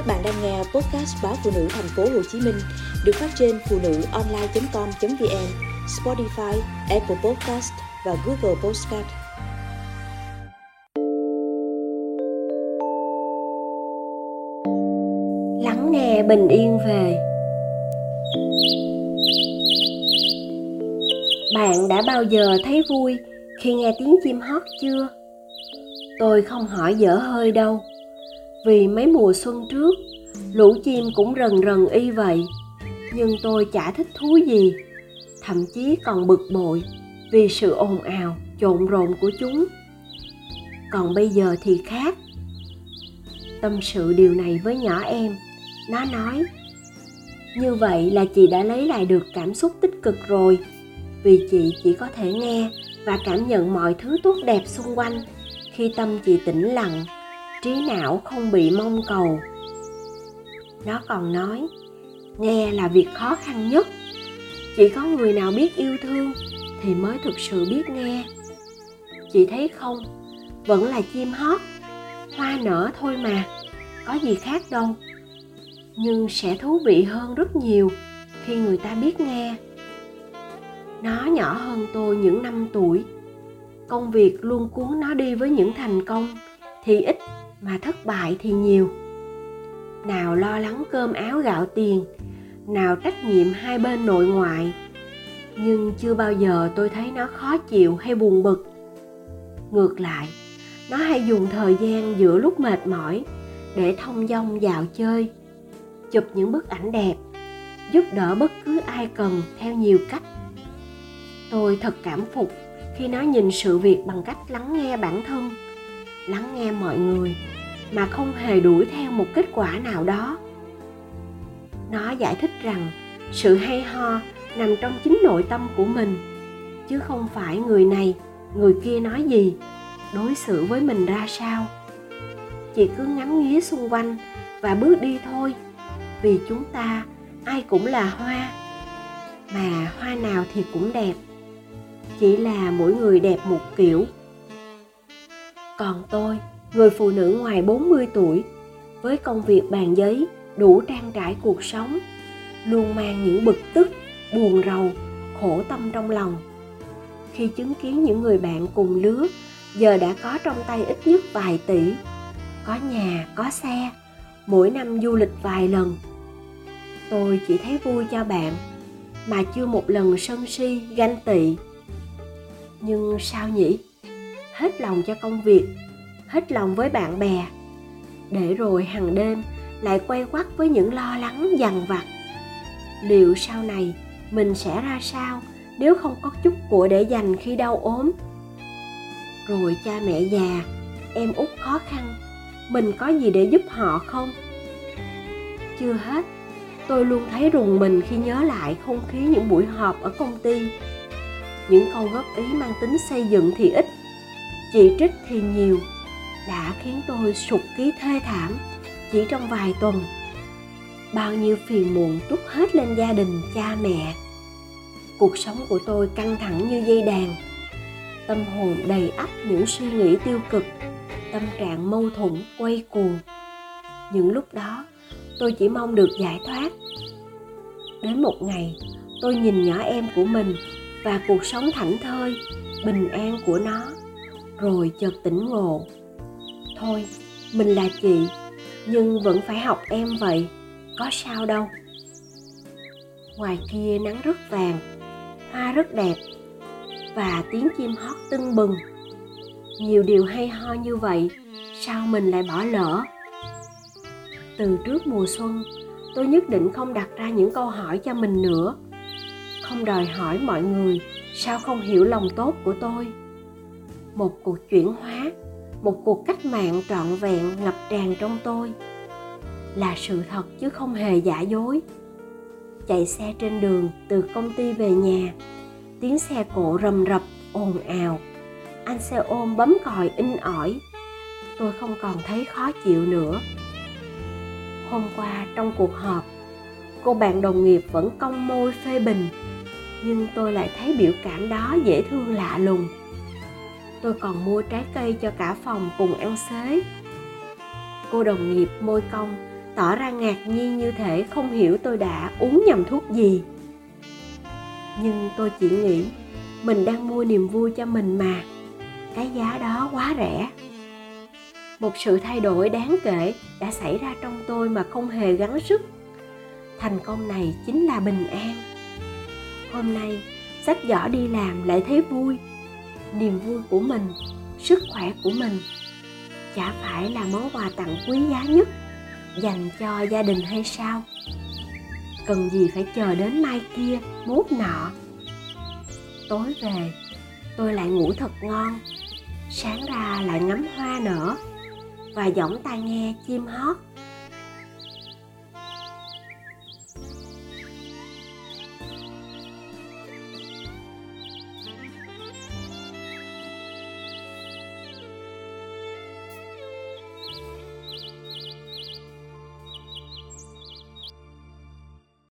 Các bạn đang nghe podcast báo phụ nữ thành phố Hồ Chí Minh được phát trên phụ nữ online.com.vn, Spotify, Apple Podcast và Google Podcast. Lắng nghe bình yên về. Bạn đã bao giờ thấy vui khi nghe tiếng chim hót chưa? Tôi không hỏi dở hơi đâu vì mấy mùa xuân trước, lũ chim cũng rần rần y vậy. Nhưng tôi chả thích thú gì, thậm chí còn bực bội vì sự ồn ào trộn rộn của chúng. Còn bây giờ thì khác. Tâm sự điều này với nhỏ em, nó nói, như vậy là chị đã lấy lại được cảm xúc tích cực rồi, vì chị chỉ có thể nghe và cảm nhận mọi thứ tốt đẹp xung quanh khi tâm chị tĩnh lặng trí não không bị mong cầu. Nó còn nói, nghe là việc khó khăn nhất. Chỉ có người nào biết yêu thương thì mới thực sự biết nghe. Chị thấy không, vẫn là chim hót, hoa nở thôi mà, có gì khác đâu. Nhưng sẽ thú vị hơn rất nhiều khi người ta biết nghe. Nó nhỏ hơn tôi những năm tuổi. Công việc luôn cuốn nó đi với những thành công thì ít mà thất bại thì nhiều. Nào lo lắng cơm áo gạo tiền, nào trách nhiệm hai bên nội ngoại. Nhưng chưa bao giờ tôi thấy nó khó chịu hay buồn bực. Ngược lại, nó hay dùng thời gian giữa lúc mệt mỏi để thông dong dạo chơi, chụp những bức ảnh đẹp, giúp đỡ bất cứ ai cần theo nhiều cách. Tôi thật cảm phục khi nó nhìn sự việc bằng cách lắng nghe bản thân lắng nghe mọi người mà không hề đuổi theo một kết quả nào đó. Nó giải thích rằng sự hay ho nằm trong chính nội tâm của mình, chứ không phải người này, người kia nói gì, đối xử với mình ra sao. Chỉ cứ ngắm nghía xung quanh và bước đi thôi, vì chúng ta ai cũng là hoa, mà hoa nào thì cũng đẹp. Chỉ là mỗi người đẹp một kiểu còn tôi, người phụ nữ ngoài 40 tuổi, với công việc bàn giấy đủ trang trải cuộc sống, luôn mang những bực tức, buồn rầu, khổ tâm trong lòng. Khi chứng kiến những người bạn cùng lứa, giờ đã có trong tay ít nhất vài tỷ. Có nhà, có xe, mỗi năm du lịch vài lần. Tôi chỉ thấy vui cho bạn, mà chưa một lần sân si ganh tị. Nhưng sao nhỉ? Hết lòng cho công việc, hết lòng với bạn bè. Để rồi hàng đêm lại quay quắt với những lo lắng, dằn vặt. Liệu sau này mình sẽ ra sao nếu không có chút của để dành khi đau ốm? Rồi cha mẹ già, em út khó khăn, mình có gì để giúp họ không? Chưa hết, tôi luôn thấy rùng mình khi nhớ lại không khí những buổi họp ở công ty. Những câu góp ý mang tính xây dựng thì ít chỉ trích thì nhiều, đã khiến tôi sụt ký thê thảm chỉ trong vài tuần. Bao nhiêu phiền muộn trút hết lên gia đình, cha mẹ. Cuộc sống của tôi căng thẳng như dây đàn. Tâm hồn đầy ắp những suy nghĩ tiêu cực, tâm trạng mâu thuẫn quay cuồng. Những lúc đó, tôi chỉ mong được giải thoát. Đến một ngày, tôi nhìn nhỏ em của mình và cuộc sống thảnh thơi, bình an của nó rồi chợt tỉnh ngộ. Thôi, mình là chị, nhưng vẫn phải học em vậy, có sao đâu. Ngoài kia nắng rất vàng, hoa rất đẹp, và tiếng chim hót tưng bừng. Nhiều điều hay ho như vậy, sao mình lại bỏ lỡ? Từ trước mùa xuân, tôi nhất định không đặt ra những câu hỏi cho mình nữa. Không đòi hỏi mọi người sao không hiểu lòng tốt của tôi một cuộc chuyển hóa, một cuộc cách mạng trọn vẹn ngập tràn trong tôi. Là sự thật chứ không hề giả dối. Chạy xe trên đường từ công ty về nhà, tiếng xe cộ rầm rập, ồn ào. Anh xe ôm bấm còi in ỏi. Tôi không còn thấy khó chịu nữa. Hôm qua trong cuộc họp, cô bạn đồng nghiệp vẫn cong môi phê bình, nhưng tôi lại thấy biểu cảm đó dễ thương lạ lùng tôi còn mua trái cây cho cả phòng cùng ăn xế. Cô đồng nghiệp môi cong, tỏ ra ngạc nhiên như thể không hiểu tôi đã uống nhầm thuốc gì. Nhưng tôi chỉ nghĩ mình đang mua niềm vui cho mình mà. Cái giá đó quá rẻ. Một sự thay đổi đáng kể đã xảy ra trong tôi mà không hề gắng sức. Thành công này chính là bình an. Hôm nay, sách giỏ đi làm lại thấy vui niềm vui của mình, sức khỏe của mình. Chả phải là món quà tặng quý giá nhất dành cho gia đình hay sao? Cần gì phải chờ đến mai kia, mốt nọ? Tối về, tôi lại ngủ thật ngon. Sáng ra lại ngắm hoa nở và giỏng tai nghe chim hót.